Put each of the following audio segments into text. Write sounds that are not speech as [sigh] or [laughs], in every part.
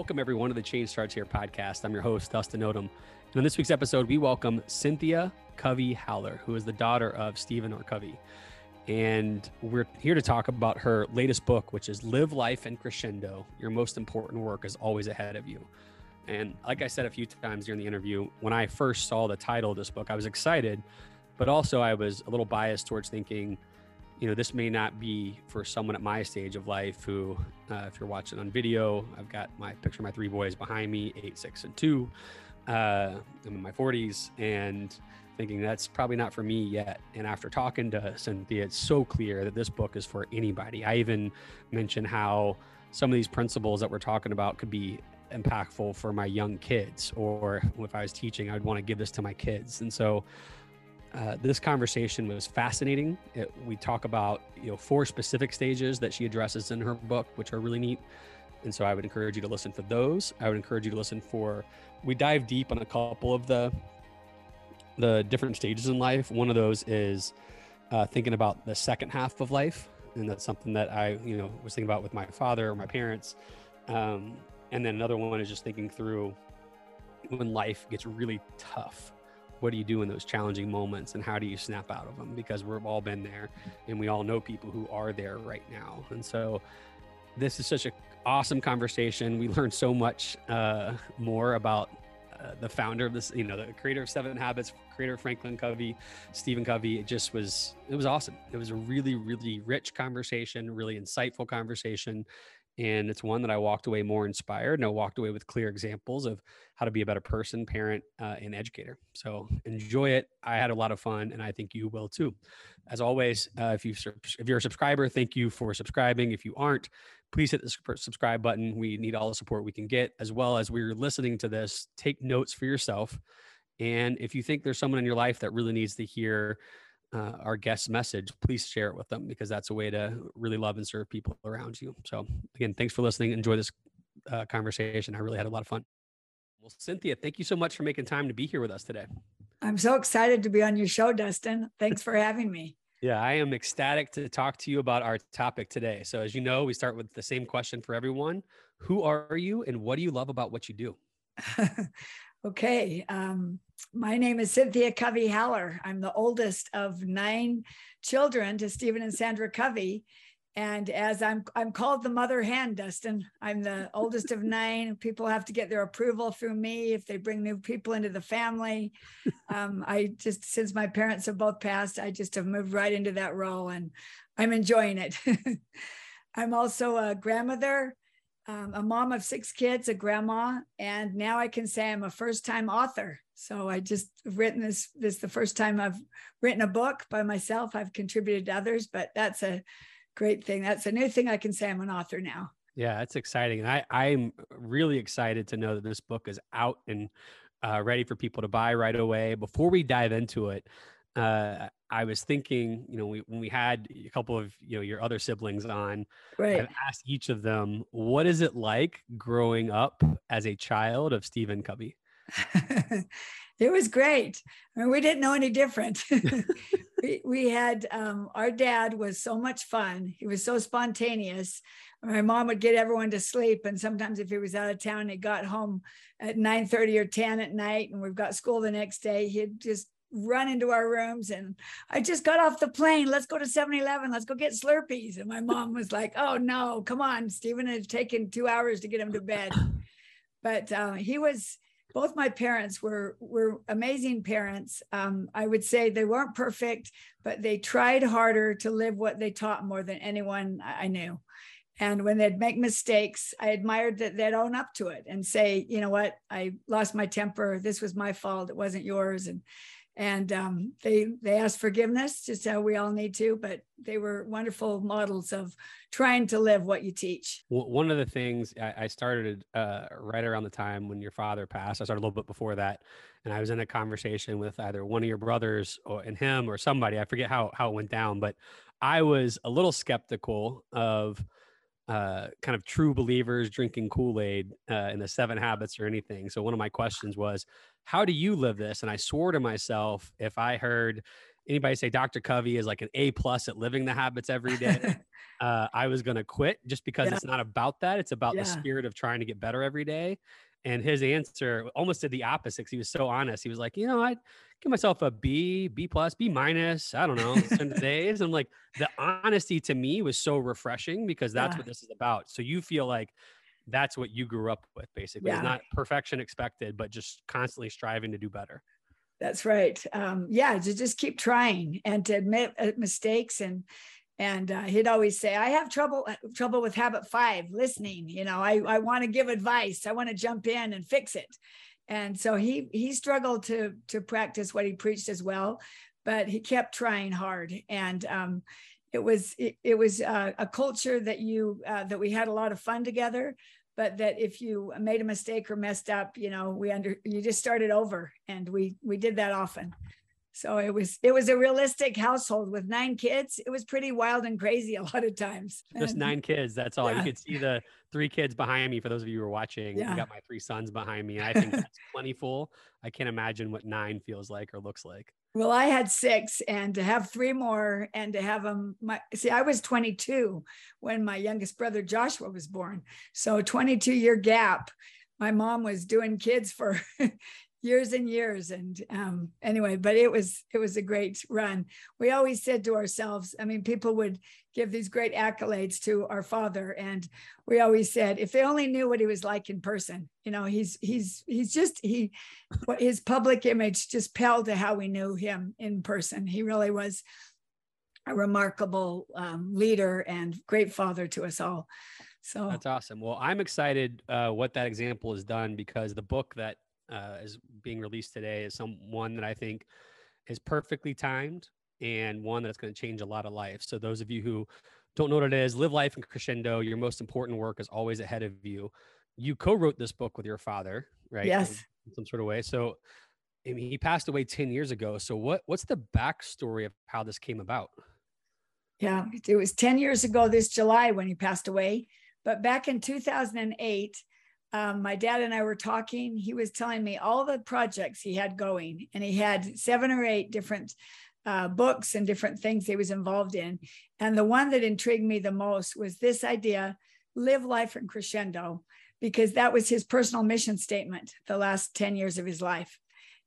Welcome, everyone, to the Change Starts Here podcast. I'm your host, Dustin Odom. And on this week's episode, we welcome Cynthia Covey Haller, who is the daughter of Stephen R. Covey. And we're here to talk about her latest book, which is Live Life in Crescendo. Your most important work is always ahead of you. And like I said a few times during the interview, when I first saw the title of this book, I was excited, but also I was a little biased towards thinking, you know, this may not be for someone at my stage of life who, uh, if you're watching on video, I've got my picture of my three boys behind me, eight, six, and two. Uh, I'm in my 40s and thinking that's probably not for me yet. And after talking to Cynthia, it's so clear that this book is for anybody. I even mentioned how some of these principles that we're talking about could be impactful for my young kids, or if I was teaching, I'd want to give this to my kids. And so, uh, this conversation was fascinating. It, we talk about you know four specific stages that she addresses in her book, which are really neat. And so I would encourage you to listen for those. I would encourage you to listen for. We dive deep on a couple of the the different stages in life. One of those is uh, thinking about the second half of life, and that's something that I you know was thinking about with my father or my parents. Um, and then another one is just thinking through when life gets really tough what do you do in those challenging moments and how do you snap out of them? Because we've all been there and we all know people who are there right now. And so this is such an awesome conversation. We learned so much uh, more about uh, the founder of this you know the creator of seven habits creator franklin covey stephen covey. It just was it was awesome. It was a really really rich conversation really insightful conversation and it's one that I walked away more inspired and I walked away with clear examples of how to be a better person, parent, uh, and educator. So enjoy it. I had a lot of fun and I think you will too. As always, uh, if, you if you're a subscriber, thank you for subscribing. If you aren't, please hit the subscribe button. We need all the support we can get, as well as we're listening to this, take notes for yourself. And if you think there's someone in your life that really needs to hear uh, our guest message, please share it with them because that's a way to really love and serve people around you. So, again, thanks for listening. Enjoy this uh, conversation. I really had a lot of fun. Well, Cynthia, thank you so much for making time to be here with us today. I'm so excited to be on your show, Dustin. Thanks for having me. [laughs] Yeah, I am ecstatic to talk to you about our topic today. So, as you know, we start with the same question for everyone Who are you and what do you love about what you do? [laughs] okay. Um, my name is Cynthia Covey Haller. I'm the oldest of nine children to Stephen and Sandra Covey. And as I'm, I'm called the mother hen, Dustin. I'm the oldest of nine. People have to get their approval through me if they bring new people into the family. Um, I just, since my parents have both passed, I just have moved right into that role, and I'm enjoying it. [laughs] I'm also a grandmother um, a mom of six kids, a grandma, and now I can say I'm a first-time author. So I just written this. This the first time I've written a book by myself. I've contributed to others, but that's a great thing. That's a new thing I can say. I'm an author now. Yeah, that's exciting, and I I'm really excited to know that this book is out and uh, ready for people to buy right away. Before we dive into it, uh, I was thinking, you know, we, when we had a couple of you know your other siblings on, right. I've asked each of them, what is it like growing up as a child of Stephen Covey? [laughs] it was great. I mean, we didn't know any different. [laughs] we, we had um, our dad was so much fun. He was so spontaneous. My mom would get everyone to sleep, and sometimes if he was out of town, he got home at nine thirty or ten at night, and we've got school the next day. He'd just run into our rooms and I just got off the plane. Let's go to 7 Eleven. Let's go get Slurpees. And my mom was like, oh no, come on. Stephen had taken two hours to get him to bed. But uh, he was, both my parents were were amazing parents. Um, I would say they weren't perfect, but they tried harder to live what they taught more than anyone I knew. And when they'd make mistakes, I admired that they'd own up to it and say, you know what, I lost my temper. This was my fault. It wasn't yours. And and um, they they asked forgiveness just how we all need to but they were wonderful models of trying to live what you teach one of the things i started uh, right around the time when your father passed i started a little bit before that and i was in a conversation with either one of your brothers or and him or somebody i forget how, how it went down but i was a little skeptical of uh, kind of true believers drinking Kool Aid uh, in the seven habits or anything. So, one of my questions was, How do you live this? And I swore to myself if I heard anybody say Dr. Covey is like an A plus at living the habits every day, [laughs] uh, I was going to quit just because Yeah. it's not about that. It's about Yeah. the spirit of trying to get better every day. And his answer almost did the opposite. 'cause he was so honest. He was like, you know, I'd give myself a B, B plus, B minus. I don't know, some [laughs] days. I'm like, the honesty to me was so refreshing because that's Yeah. what this is about. So you feel like that's what you grew up with, basically. It's Yeah. not perfection expected, but just constantly striving to do better. That's right. Um, yeah, to just keep trying and to admit uh, mistakes and and uh, he'd always say, "I have trouble uh, trouble with habit five, listening. You know, I I want to give advice. I want to jump in and fix it." And so he he struggled to to practice what he preached as well, but he kept trying hard. And um, it was it, it was uh, a culture that you uh, that we had a lot of fun together but that if you made a mistake or messed up you know we under you just started over and we we did that often so it was it was a realistic household with nine kids it was pretty wild and crazy a lot of times Just And- nine kids. That's all. You could see the three kids behind me. For those of you who are watching, I Yeah. got my three sons behind me. I think that's plenty full. I can't imagine what nine feels like or looks like. Well i had six and to have three more and to have them my see i was 22 when my youngest brother joshua was born. So 22 year gap. My mom was doing kids for [laughs] years and years and um, anyway but it was it was a great run. We always said to ourselves i mean people would give these great accolades to our father and we always said if they only knew what he was like in person you know he's he's he's just he what his public image just paled to how we knew him in person. He really was a remarkable um, leader and great father to us all. So That's awesome. Well, I'm excited uh, what that example has done because the book that uh, is being released today is some one that I think is perfectly timed and one that's going to change a lot of life. So those of you who don't know what it is, live life in crescendo. Your most important work is always ahead of you. You co-wrote this book with your father, right? Yes. In some sort of way. So I mean, he passed away 10 years ago. So what what's the backstory of how this came about? Yeah, it was 10 years ago this July when he passed away. But back in 2008, um, my dad and I were talking. He was telling me all the projects he had going, and he had seven or eight different uh, books and different things he was involved in. And the one that intrigued me the most was this idea live life in crescendo, because that was his personal mission statement the last 10 years of his life.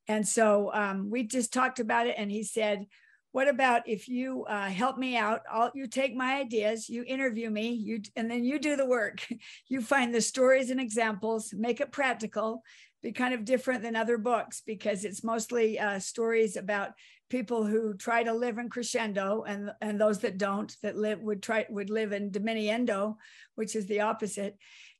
And so um, we just talked about it, and he said, what about if you uh, help me out? I'll, you take my ideas you interview me you and then you do the work. [laughs] You find the stories and examples make it practical be kind of different than other books because it's mostly uh, stories about people who try to live in crescendo and and those that don't that live would try would live in diminuendo which is the opposite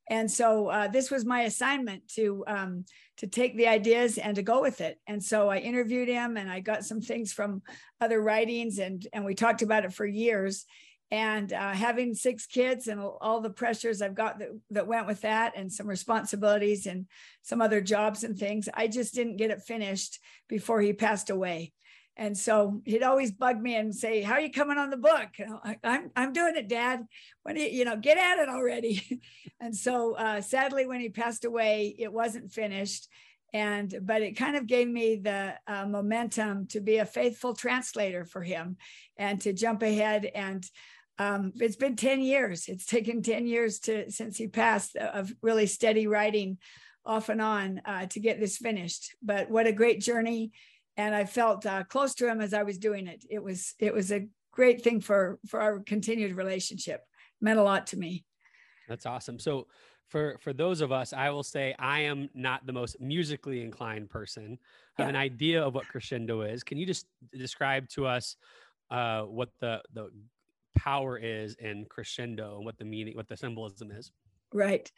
and so uh, this was my assignment to um, to take the ideas and to go with it. And so I interviewed him, and I got some things from other writings, and and we talked about it for years. And uh, having six kids and all the pressures I've got that, that went with that, and some responsibilities and some other jobs and things, I just didn't get it finished before he passed away. And so he'd always bug me and say, "How are you coming on the book?" I, I'm I'm doing it, Dad. When you you know, get at it already. [laughs] and so uh, sadly, when he passed away, it wasn't finished. And but it kind of gave me the uh, momentum to be a faithful translator for him, and to jump ahead. And um, it's been ten years. It's taken ten years to since he passed of really steady writing, off and on, uh, to get this finished. But what a great journey! And I felt uh, close to him as I was doing it. It was it was a great thing for for our continued relationship. It meant a lot to me. That's awesome. So for for those of us, I will say I am not the most musically inclined person. I have an idea of what crescendo is. Can you just describe to us uh, what the the power is in crescendo and what the meaning, what the symbolism is? Right.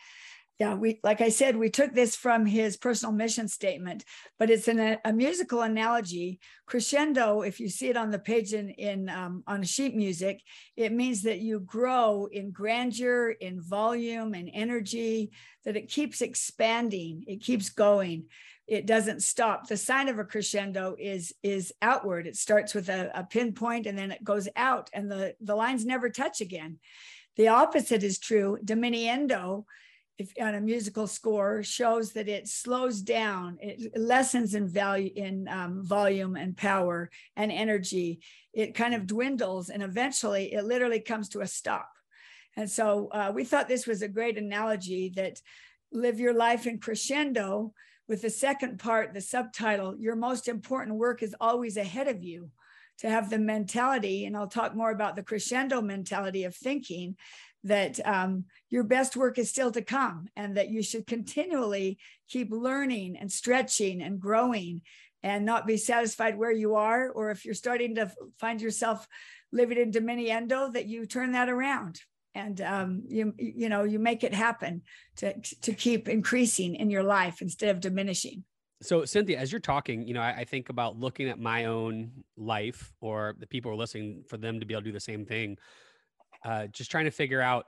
Yeah, we like I said, we took this from his personal mission statement, but it's an, a, musical analogy. Crescendo, if you see it on the page in, in um, on sheet music, it means that you grow in grandeur, in volume, and energy. That it keeps expanding, it keeps going, it doesn't stop. The sign of a crescendo is is outward. It starts with a, a pinpoint and then it goes out, and the the lines never touch again. The opposite is true. Diminuendo if on a musical score shows that it slows down it lessens in value in um, volume and power and energy it kind of dwindles and eventually it literally comes to a stop And so uh, we thought this was a great analogy that live your life in crescendo with the second part, the subtitle, your most important work is always ahead of you. To have the mentality, and I'll talk more about the crescendo mentality of thinking, that um, your best work is still to come and that you should continually keep learning and stretching and growing and not be satisfied where you are. Or if you're starting to find yourself living in diminuendo, that you turn that around and um, you you know you make it happen to to keep increasing in your life instead of diminishing so cynthia as you're talking you know I, I, think about looking at my own life or the people who are listening for them to be able to do the same thing uh, just trying to figure out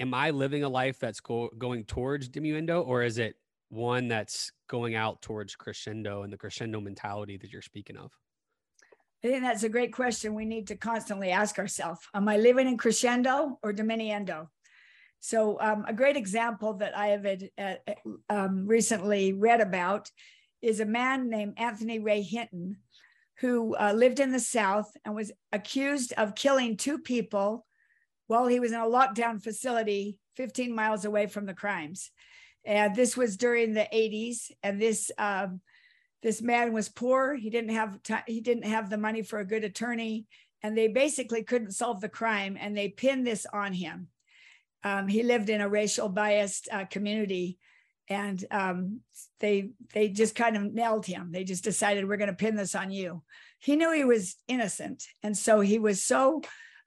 am i living a life that's go- going towards diminuendo or is it one that's going out towards crescendo and the crescendo mentality that you're speaking of I think that's a great question we need to constantly ask ourselves. Am I living in crescendo or diminuendo? So, um, a great example that I have uh, um, recently read about is a man named Anthony Ray Hinton, who uh, lived in the South and was accused of killing two people while he was in a lockdown facility 15 miles away from the crimes. And this was during the 80s. And this um, this man was poor. He didn't have he didn't have the money for a good attorney, and they basically couldn't solve the crime, and they pinned this on him. Um, he lived in a racial biased uh, community, and um, they they just kind of nailed him. They just decided we're going to pin this on you. He knew he was innocent, and so he was so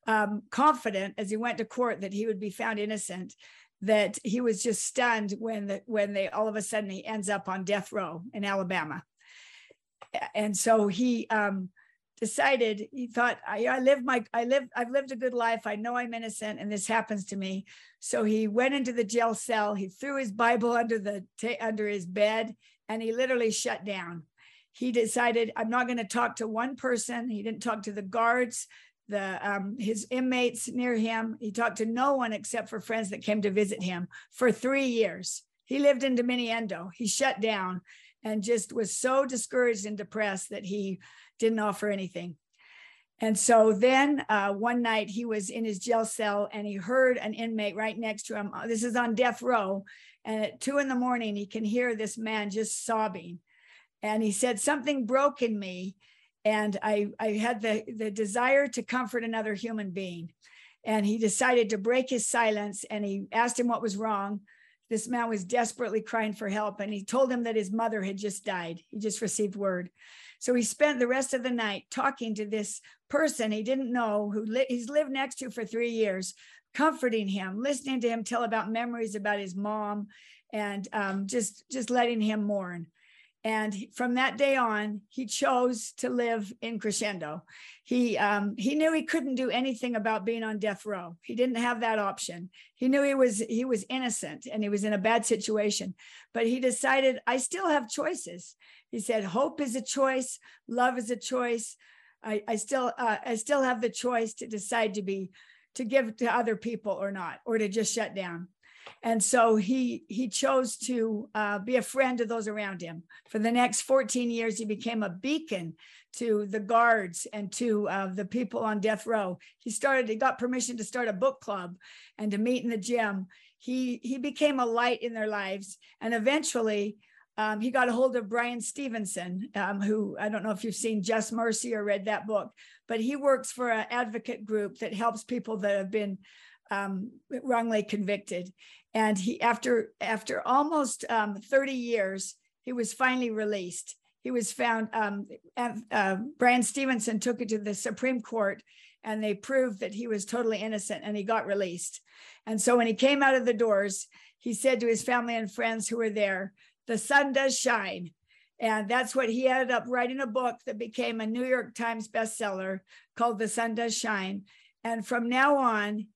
um, confident as he went to court that he would be found innocent that he was just stunned when the, when they all of a sudden he ends up on death row in Alabama and so he um, decided he thought I, I live my I live I've lived a good life. I know I'm innocent, and this happens to me. So he went into the jail cell. He threw his Bible under the under his bed, and he literally shut down. He decided I'm not going to talk to one person. He didn't talk to the guards, the um, his inmates near him. He talked to no one except for friends that came to visit him for three years. He lived in Diminuendo. He shut down and just was so discouraged and depressed that he didn't offer anything. And so then uh, one night he was in his jail cell and he heard an inmate right next to him. This is on death row. And at two in the morning, he can hear this man just sobbing. And he said, Something broke in me. And I, I had the, the desire to comfort another human being. And he decided to break his silence and he asked him what was wrong this man was desperately crying for help and he told him that his mother had just died. He just received word. So he spent the rest of the night talking to this person he didn't know who li- he's lived next to for three years, comforting him, listening to him tell about memories about his mom, and um, just just letting him mourn. And from that day on, he chose to live in Crescendo. He um, he knew he couldn't do anything about being on death row. He didn't have that option. He knew he was he was innocent and he was in a bad situation. But he decided, I still have choices. He said, hope is a choice, love is a choice. I, I still uh, I still have the choice to decide to be to give to other people or not, or to just shut down and so he he chose to uh, be a friend to those around him. For the next 14 years he became a beacon to the guards and to uh, the people on death row. He started he got permission to start a book club and to meet in the gym. He he became a light in their lives. And eventually um, he got a hold of Bryan Stevenson, um, who I don't know if you've seen Just Mercy or read that book, but he works for an advocate group that helps people that have been um, wrongly convicted. And he, after after almost um, 30 years, he was finally released. He was found. Um, uh, Bryan Stevenson took it to the Supreme Court, and they proved that he was totally innocent, and he got released. And so when he came out of the doors, he said to his family and friends who were there, "The sun does shine." And that's what he ended up writing a book that became a New York Times bestseller called The Sun Does Shine. And from now on,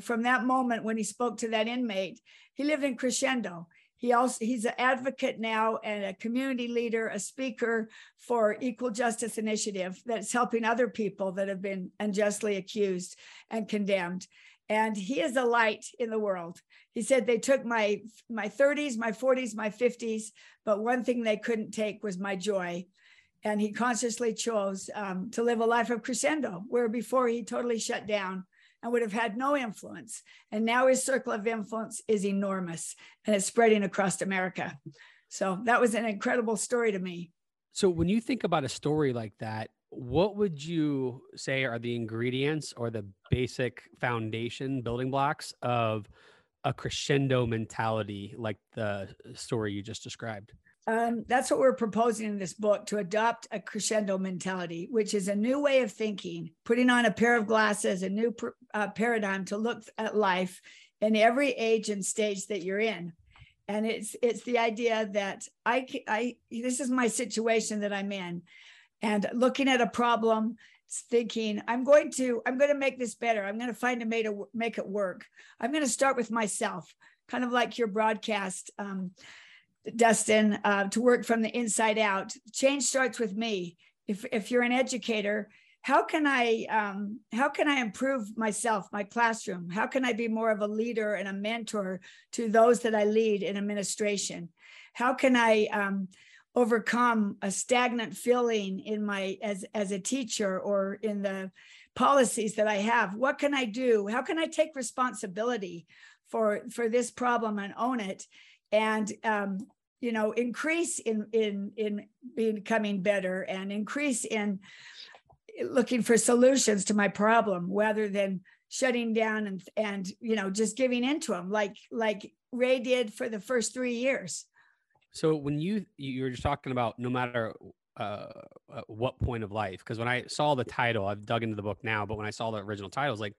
from that moment when he spoke to that inmate, he lived in Crescendo. He also he's an advocate now and a community leader, a speaker for Equal Justice Initiative that's helping other people that have been unjustly accused and condemned. And he is a light in the world. He said they took my my 30s, my 40s, my 50s, but one thing they couldn't take was my joy. And he consciously chose um, to live a life of crescendo, where before he totally shut down and would have had no influence. And now his circle of influence is enormous and it's spreading across America. So that was an incredible story to me. So when you think about a story like that, what would you say are the ingredients or the basic foundation building blocks of a crescendo mentality like the story you just described? Um, that's what we're proposing in this book to adopt a crescendo mentality, which is a new way of thinking, putting on a pair of glasses, a new uh, paradigm to look at life in every age and stage that you're in. And it's it's the idea that I I this is my situation that I'm in, and looking at a problem, thinking I'm going to I'm going to make this better. I'm going to find a way to make it work. I'm going to start with myself, kind of like your broadcast. Um, Dustin, uh, to work from the inside out. Change starts with me. If, if you're an educator, how can I um, how can I improve myself, my classroom? How can I be more of a leader and a mentor to those that I lead in administration? How can I um, overcome a stagnant feeling in my as as a teacher or in the policies that I have? What can I do? How can I take responsibility for for this problem and own it? And um, you know increase in in in becoming better and increase in looking for solutions to my problem rather than shutting down and and you know just giving into them like like ray did for the first three years. So when you you were just talking about no matter uh, uh what point of life because when i saw the title i've dug into the book now but when i saw the original title like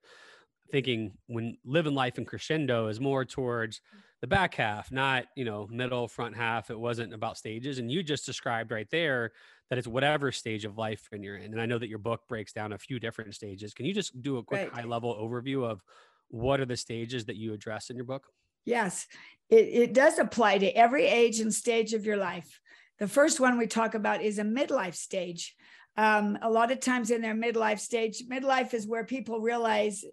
thinking when living life in crescendo is more towards the back half, not, you know, middle, front half. It wasn't about stages. And you just described right there that it's whatever stage of life and you're in. And I know that your book breaks down a few different stages. Can you just do a quick right. high level overview of what are the stages that you address in your book? Yes, it, it does apply to every age and stage of your life. The first one we talk about is a midlife stage. Um, a lot of times in their midlife stage, midlife is where people realize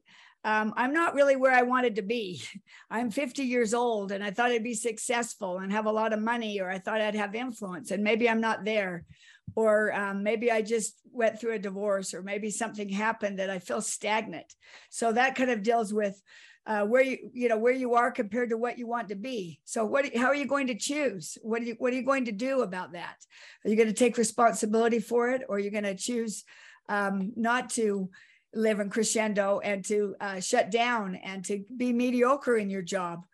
um, I'm not really where I wanted to be. [laughs] I'm 50 years old and I thought I'd be successful and have a lot of money, or I thought I'd have influence, and maybe I'm not there. Or um, maybe I just went through a divorce, or maybe something happened that I feel stagnant. So that kind of deals with uh, where you you know where you are compared to what you want to be. So what how are you going to choose? What are you what are you going to do about that? Are you going to take responsibility for it, or are you going to choose um, not to? Live in crescendo and to uh, shut down and to be mediocre in your job,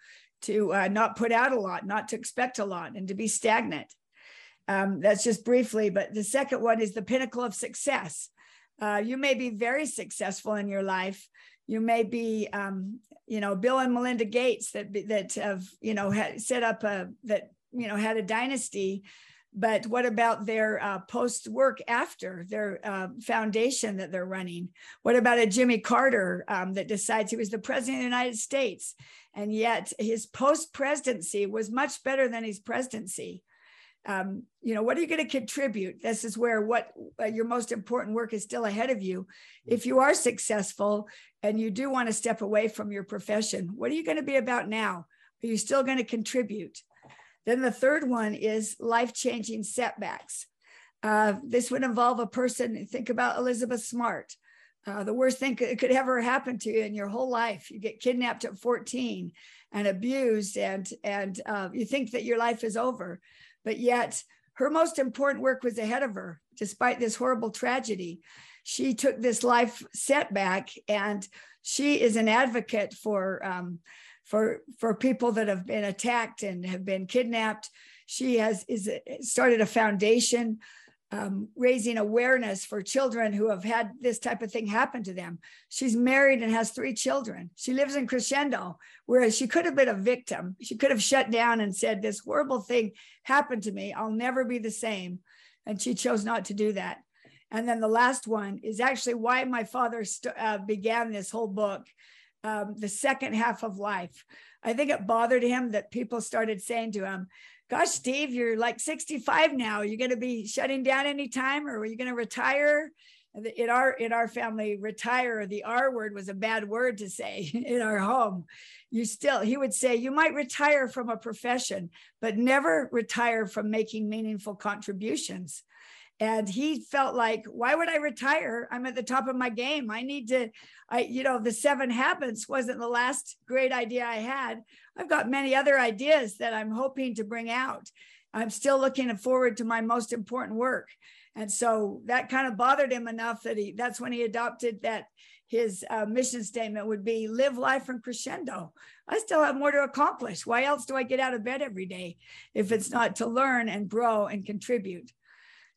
to uh, not put out a lot, not to expect a lot, and to be stagnant. Um, that's just briefly. But the second one is the pinnacle of success. Uh, you may be very successful in your life. You may be, um, you know, Bill and Melinda Gates that that have, you know, had set up a that you know had a dynasty but what about their uh, post work after their uh, foundation that they're running? What about a Jimmy Carter um, that decides he was the president of the United States, and yet his post presidency was much better than his presidency? Um, you know, what are you going to contribute? This is where what uh, your most important work is still ahead of you. If you are successful and you do want to step away from your profession, what are you going to be about now? Are you still going to contribute? Then the third one is life changing setbacks. Uh, this would involve a person, think about Elizabeth Smart. Uh, the worst thing could, could ever happen to you in your whole life. You get kidnapped at 14 and abused, and, and uh, you think that your life is over. But yet, her most important work was ahead of her, despite this horrible tragedy. She took this life setback and she is an advocate for um, for for people that have been attacked and have been kidnapped. She has is started a foundation um, raising awareness for children who have had this type of thing happen to them. She's married and has three children. She lives in Crescendo, whereas she could have been a victim. She could have shut down and said, This horrible thing happened to me. I'll never be the same. And she chose not to do that. And then the last one is actually why my father st- uh, began this whole book um, the second half of life. I think it bothered him that people started saying to him, Gosh, Steve, you're like 65 now. Are you going to be shutting down anytime or are you going to retire? In our in our family, retire, the R word was a bad word to say [laughs] in our home. You still, he would say, you might retire from a profession, but never retire from making meaningful contributions. And he felt like why would i retire i'm at the top of my game i need to i you know the seven habits wasn't the last great idea i had i've got many other ideas that i'm hoping to bring out i'm still looking forward to my most important work and so that kind of bothered him enough that he that's when he adopted that his uh, mission statement would be live life from crescendo. I still have more to accomplish. Why else do I get out of bed every day if it's not to learn and grow and contribute?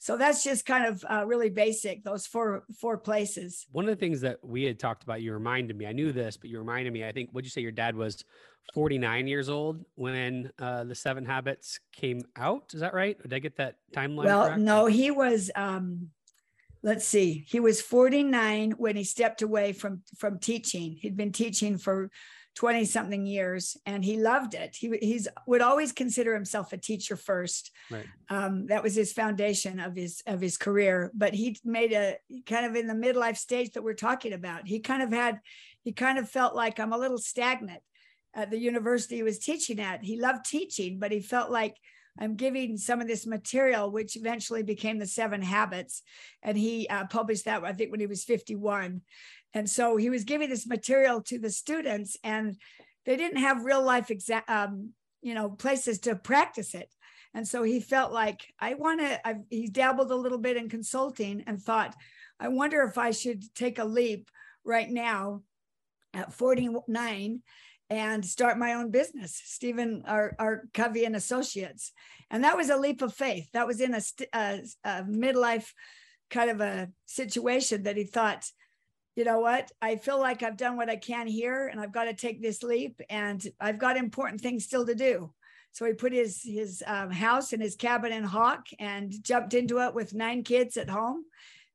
So that's just kind of uh, really basic those four four places. One of the things that we had talked about you reminded me i knew this but you reminded me i think would you say your dad was? 49 years old when uh, the seven habits came out is that right? Did i get that timeline well correct? no he was um let's see he was 49 when he stepped away from from teaching. He'd been teaching for 20 something years and he loved it he he's would always consider himself a teacher first right. um, that was his foundation of his of his career but he made a kind of in the midlife stage that we're talking about he kind of had he kind of felt like i'm a little stagnant at the university he was teaching at he loved teaching but he felt like I'm giving some of this material, which eventually became the Seven Habits, and he uh, published that I think when he was 51. And so he was giving this material to the students, and they didn't have real life exa- um, you know, places to practice it. And so he felt like I want to. He dabbled a little bit in consulting and thought, I wonder if I should take a leap right now at 49 and start my own business, Stephen R., R. Covey and Associates. And that was a leap of faith. That was in a, a, a midlife kind of a situation that he thought, you know what? I feel like I've done what I can here and I've got to take this leap and I've got important things still to do. So he put his his um, house and his cabin in Hawk and jumped into it with nine kids at home,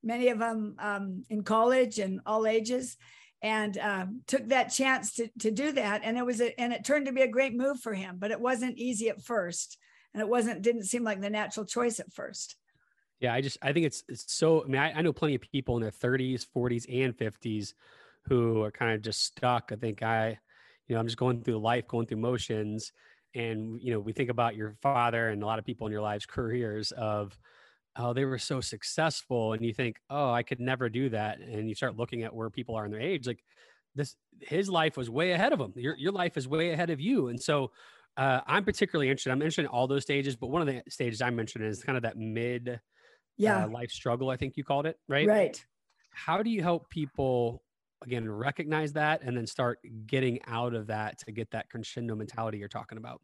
many of them um, in college and all ages, and um, took that chance to to do that. And it was a, and it turned to be a great move for him, but it wasn't easy at first, and it wasn't didn't seem like the natural choice at first. Yeah, I just I think it's it's so. I mean, I, I know plenty of people in their 30s, 40s, and 50s who are kind of just stuck. I think I, you know, I'm just going through life, going through motions, and you know, we think about your father and a lot of people in your lives' careers of, oh, they were so successful, and you think, oh, I could never do that, and you start looking at where people are in their age, like this, his life was way ahead of him. Your your life is way ahead of you, and so. Uh, I'm particularly interested. I'm interested in all those stages, but one of the stages I mentioned is kind of that mid yeah. uh, life struggle i think you called it right? Right. How do you help people again recognize that and then start getting out of that to get that crescendo mentality you're talking about?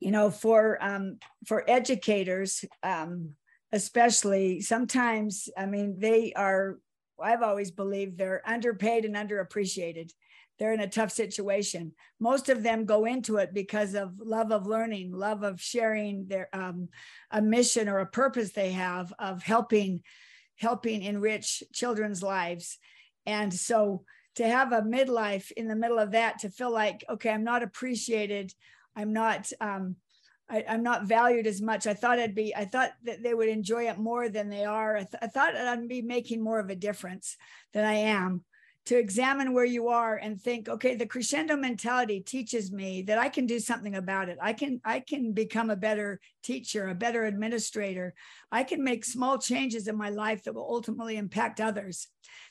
You know for um for educators um especially sometimes i mean they are i've always believed they're underpaid and underappreciated they're in a tough situation. Most of them go into it because of love of learning, love of sharing their um, a mission or a purpose they have of helping helping enrich children's lives. And so to have a midlife in the middle of that, to feel like, okay, I'm not appreciated, I'm not um, I, am not valued as much. I thought I'd be, I thought that they would enjoy it more than they are. I, th- I thought I'd be making more of a difference than I am to examine where you are and think okay the crescendo mentality teaches me that i can do something about it. I can i can become a better teacher a better administrator. I can make small changes in my life that will ultimately impact others.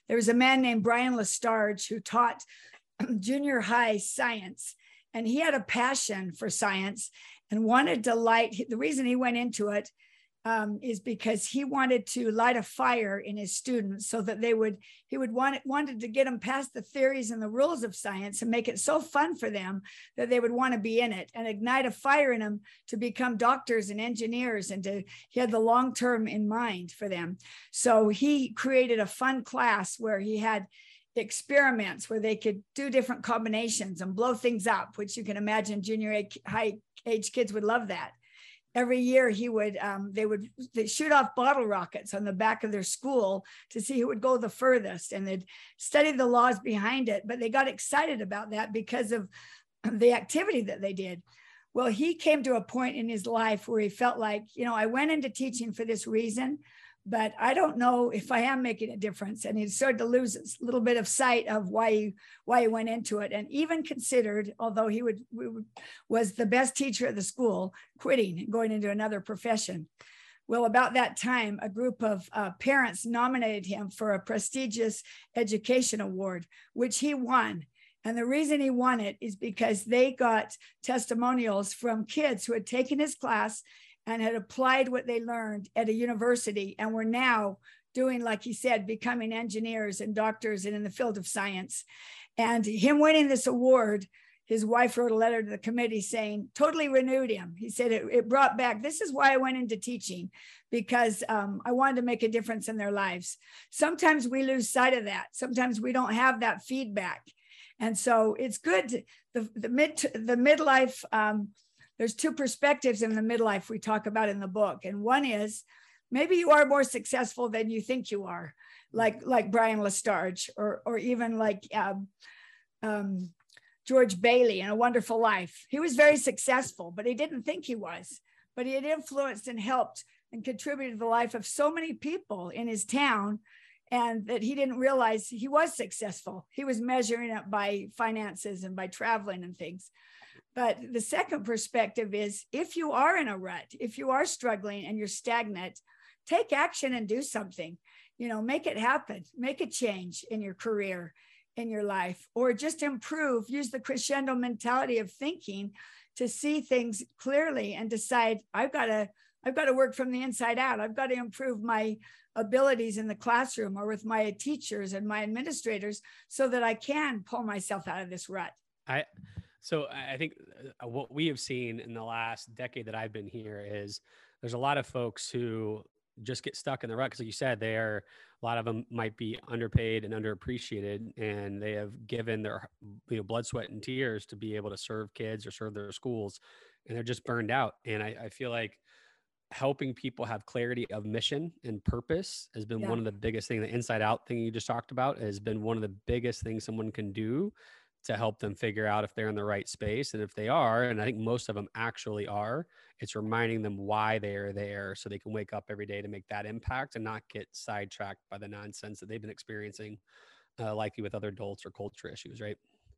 There was a man named brian lestarge who taught [clears throat] junior high science and he had a passion for science and wanted to light the reason he went into it um, is because he wanted to light a fire in his students so that they would he would want wanted to get them past the theories and the rules of science and make it so fun for them that they would want to be in it and ignite a fire in them to become doctors and engineers and to he had the long term in mind for them. So he created a fun class where he had experiments where they could do different combinations and blow things up which you can imagine junior high age kids would love that every year he would um, they would they shoot off bottle rockets on the back of their school to see who would go the furthest and they'd study the laws behind it but they got excited about that because of [clears throat] the activity that they did. Well he came to a point in his life where he felt like you know i went into teaching for this reason but I don't know if I am making a difference. And he started to lose a little bit of sight of why he, why he went into it, and even considered, although he would, would was the best teacher at the school, quitting and going into another profession. Well, about that time, a group of uh, parents nominated him for a prestigious education award, which he won. And the reason he won it is because they got testimonials from kids who had taken his class and had applied what they learned at a university and were now doing, like he said, becoming engineers and doctors and in the field of science. And him winning this award, his wife wrote a letter to the committee saying, totally renewed him. He said it, it brought back, this is why I went into teaching, because um, I wanted to make a difference in their lives. Sometimes we lose sight of that. Sometimes we don't have that feedback. And so it's good. To, the, the mid the midlife, um, there's two perspectives in the midlife we talk about in the book. And one is maybe you are more successful than you think you are, like like Brian Lestarge, or or even like um, um, George Bailey in A Wonderful Life. He was very successful, but he didn't think he was. But he had influenced and helped and contributed to the life of so many people in his town and that he didn't realize he was successful. He was measuring it by finances and by traveling and things. But the second perspective is if you are in a rut, if you are struggling and you're stagnant, take action and do something. You know, make it happen, make a change in your career, in your life, or just improve. Use the crescendo mentality of thinking to see things clearly and decide, I've got to. I've got to work from the inside out. I've got to improve my abilities in the classroom or with my teachers and my administrators so that I can pull myself out of this rut. I so I think uh, what we have seen in the last decade that I've been here is there's a lot of folks who just get stuck in the rut because like you said they are a lot of them might be underpaid and underappreciated and they have given their you know blood sweat and tears to be able to serve kids or serve their schools and they're just burned out and i, I feel like helping people have clarity of mission and purpose has been yeah. one of the biggest things. The inside out thing you just talked about has been one of the biggest things someone can do to help them figure out if they're in the right space. And if they are, and I think most of them actually are, it's reminding them why they are there so they can wake up every day to make that impact and not get sidetracked by the nonsense that they've been experiencing, uh, likely with other adults or culture issues, right?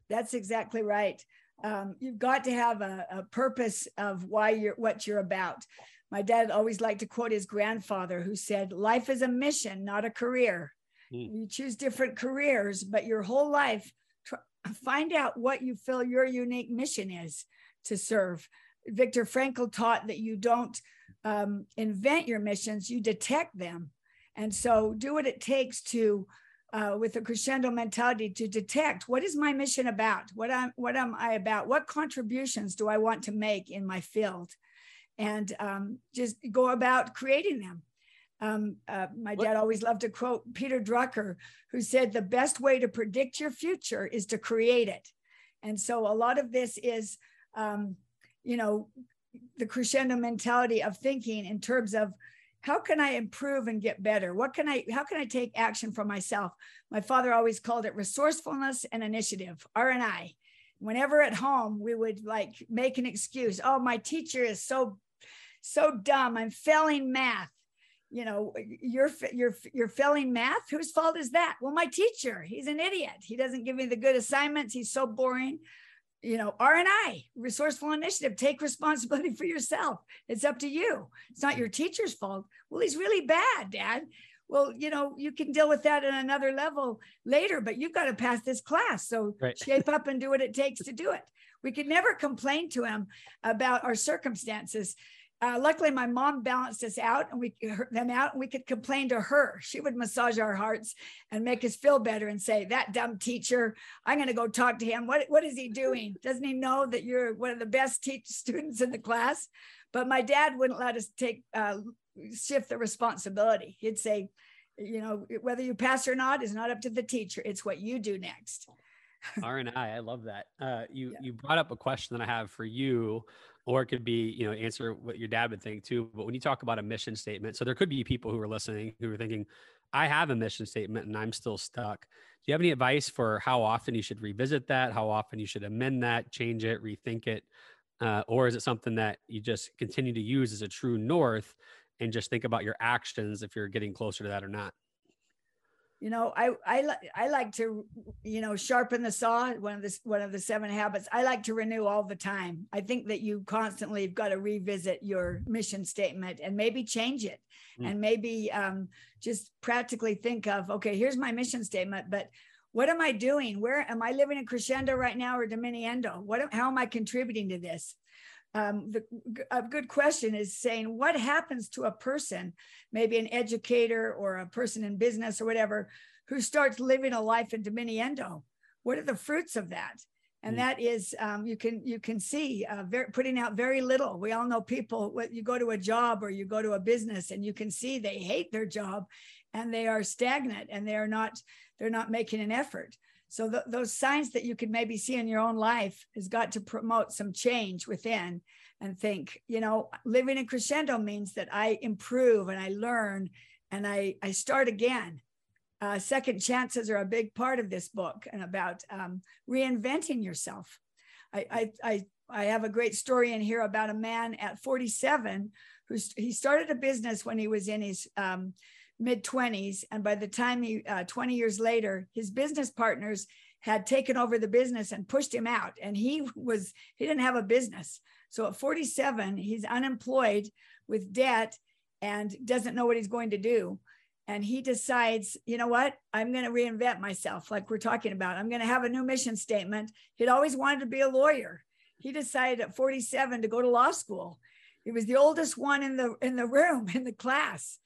That's exactly right. Um, you've got to have a, a purpose of why you're what you're about. My dad always liked to quote his grandfather, who said, Life is a mission, not a career. Mm. You choose different careers, but your whole life, find out what you feel your unique mission is to serve. Viktor Frankl taught that you don't um, invent your missions, you detect them. And so do what it takes to, uh, with a crescendo mentality, to detect what is my mission about? What, I'm, what am I about? What contributions do I want to make in my field? and um, just go about creating them. Um, uh, my dad always loved to quote Peter Drucker, who said, The best way to predict your future is to create it. And so a lot of this is, um, you know, the crescendo mentality of thinking in terms of how can I improve and get better? What can I, how can I take action for myself? My father always called it resourcefulness and initiative, R and I. Whenever at home, we would like make an excuse. Oh, my teacher is so so dumb. I'm failing math. You know, you're you're you're failing math. Whose fault is that? Well, my teacher. He's an idiot. He doesn't give me the good assignments. He's so boring. You know, R and I, resourceful initiative. Take responsibility [laughs] for yourself. It's up to you. It's not your teacher's fault. Well, he's really bad, Dad well you know you can deal with that at another level later but you've got to pass this class so right. [laughs] shape up and do what it takes to do it we could never complain to him about our circumstances uh, luckily, my mom balanced us out and we them out, and we could complain to her. She would massage our hearts and make us feel better and say, "That dumb teacher, I'm going to go talk to him. What what is he doing? Doesn't he know that you're one of the best teach students in the class?" But my dad wouldn't let us take uh, shift the responsibility. He'd say, "You know, whether you pass or not is not up to the teacher. It's what you do next." R and I, I love that. Uh, you [laughs] yeah. you brought up a question that I have for you or it could be you know answer what your dad would think too but when you talk about a mission statement so there could be people who are listening who are thinking i have a mission statement and i'm still stuck. Do you have any advice for how often you should revisit that how often you should amend that change it rethink it? Uh, or is it something that you just continue to use as a true north and just think about your actions if you're getting closer to that or not you know i i, I like to you know sharpen the saw one of the one of the seven habits. I like to renew all the time. I think that you constantly have got to revisit your mission statement and maybe change it mm. and maybe um, just practically think of okay here's my mission statement but what am i doing? Where am i living in crescendo right now or diminuendo? What how am i contributing to this um, the, a good question is saying what happens to a person, maybe an educator or a person in business or whatever, who starts living a life in diminuendo? What are the fruits of that? And mm. that is, um, you can you can see uh, very, putting out very little. We all know people. What you go to a job or you go to a business, and you can see they hate their job, and they are stagnant, and they are not they're not making an effort. So th- those signs that you could maybe see in your own life has got to promote some change within and think, you know, living in crescendo means that I improve and I learn and I, I start again. Uh, second chances are a big part of this book and about um, reinventing yourself. I, I, I, I have a great story in here about a man at 47 who he started a business when he was in his um, mid 20s. And by the time he, uh, 20 years later, his business partners had taken over the business and pushed him out. And he was, he didn't have a business. So at 47, he's unemployed with debt and doesn't know what he's going to do. And he decides, you know what? I'm going to reinvent myself, like we're talking about. I'm going to have a new mission statement. He'd always wanted to be a lawyer. He decided at 47 to go to law school. He was the oldest one in the in the room [laughs] in the class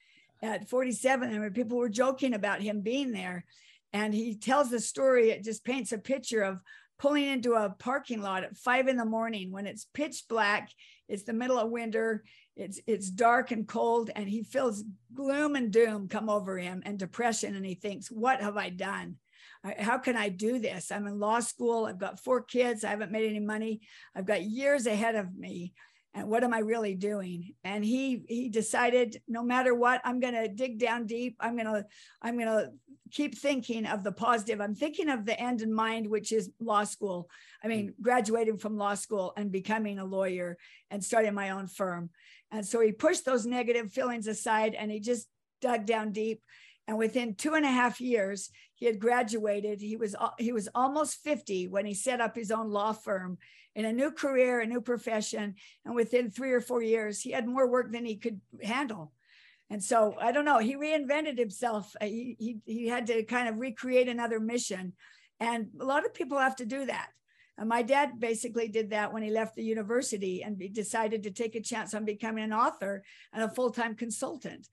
at 47 I mean, people were joking about him being there. And he tells the story it just paints a picture of pulling into a parking lot at five in the morning when it's pitch black it's the middle of winter it's it's dark and cold and he feels gloom and doom come over him and depression and he thinks what have i done? How can i do this? I'm in law school i've got four kids i haven't made any money i've got years ahead of me and what am i really doing? And he he decided no matter what i'm going to dig down deep. I'm going to i'm going to keep thinking of the positive. I'm thinking of the end in mind which is law school. I mean mm. graduating from law school and becoming a lawyer and starting my own firm. And so he pushed those negative feelings aside and he just dug down deep. And within two and a half years he had graduated he was he was almost 50 when he set up his own law firm in a new career, a new profession. And within three or four years, he had more work than he could handle. And so I don't know, he reinvented himself. Uh, he, he, he had to kind of recreate another mission. And a lot of people have to do that. And my dad basically did that when he left the university and decided to take a chance on becoming an author and a full time consultant.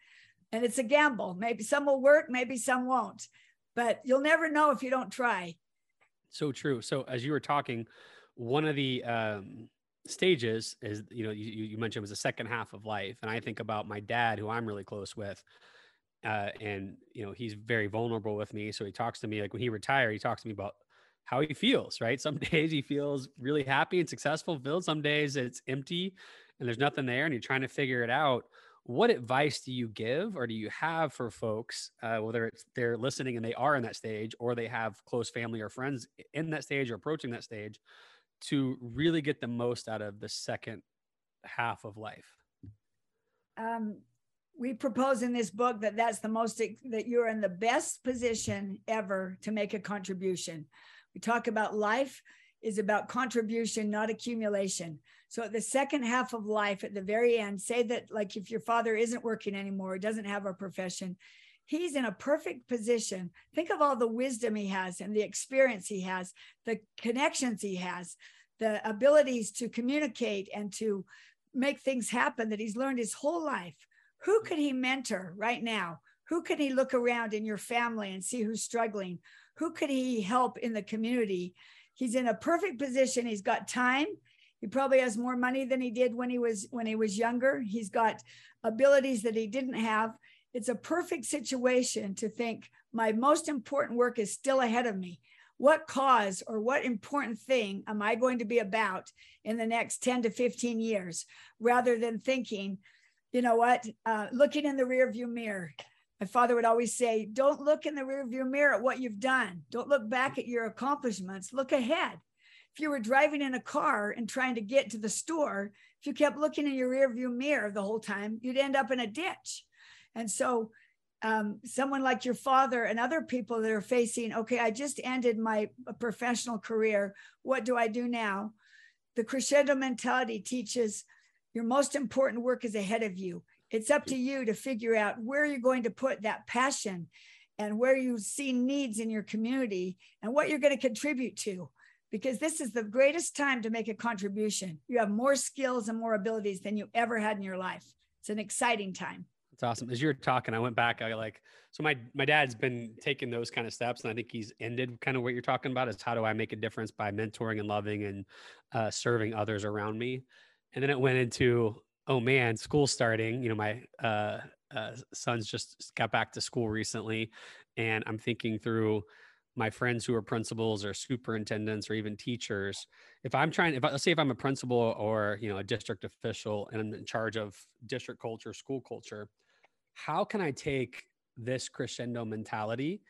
And it's a gamble. Maybe some will work, maybe some won't, but you'll never know if you don't try. So true. So as you were talking, one of the um, stages is you know you, you mentioned was the second half of life and i think about my dad who i'm really close with uh, and you know he's very vulnerable with me so he talks to me like when he retired he talks to me about how he feels right some [laughs] days he feels really happy and successful filled some days it's empty and there's nothing there and you're trying to figure it out what advice do you give or do you have for folks uh, whether it's they're listening and they are in that stage or they have close family or friends in that stage or approaching that stage to really get the most out of the second half of life? Um, we propose in this book that that's the most that you're in the best position ever to make a contribution. We talk about life is about contribution, not accumulation. So at the second half of life, at the very end, say that like if your father isn't working anymore, doesn't have a profession, he's in a perfect position. Think of all the wisdom he has and the experience he has, the connections he has, the abilities to communicate and to make things happen that he's learned his whole life. Who could he mentor right now? Who could he look around in your family and see who's struggling? Who could he help in the community? He's in a perfect position. He's got time. He probably has more money than he did when he was when he was younger. He's got abilities that he didn't have it's a perfect situation to think my most important work is still ahead of me. What cause or what important thing am I going to be about in the next 10 to 15 years rather than thinking, you know what, uh, looking in the rearview mirror. My father would always say, Don't look in the rearview mirror at what you've done. Don't look back at your accomplishments. Look ahead. If you were driving in a car and trying to get to the store, if you kept looking in your rearview mirror the whole time, you'd end up in a ditch. And so um, someone like your father and other people that are facing, okay, I just ended my professional career. What do I do now? The crescendo mentality teaches your most important work is ahead of you. It's up to you to figure out where you're going to put that passion and where you see needs in your community and what you're going to contribute to because this is the greatest time to make a contribution. You have more skills and more abilities than you ever had in your life. It's an exciting time. That's awesome. As you were talking, I went back. I like so my my dad's been taking those kind of steps, and I think he's ended kind of what you're talking about is how do I make a difference by mentoring and loving and uh, serving others around me. And then it went into oh man, school starting. You know, my uh, uh, sons just got back to school recently, and I'm thinking through my friends who are principals or superintendents or even teachers if i'm trying if I, let's say if i'm a principal or you know a district official and i'm in charge of district culture school culture how can i take this crescendo mentality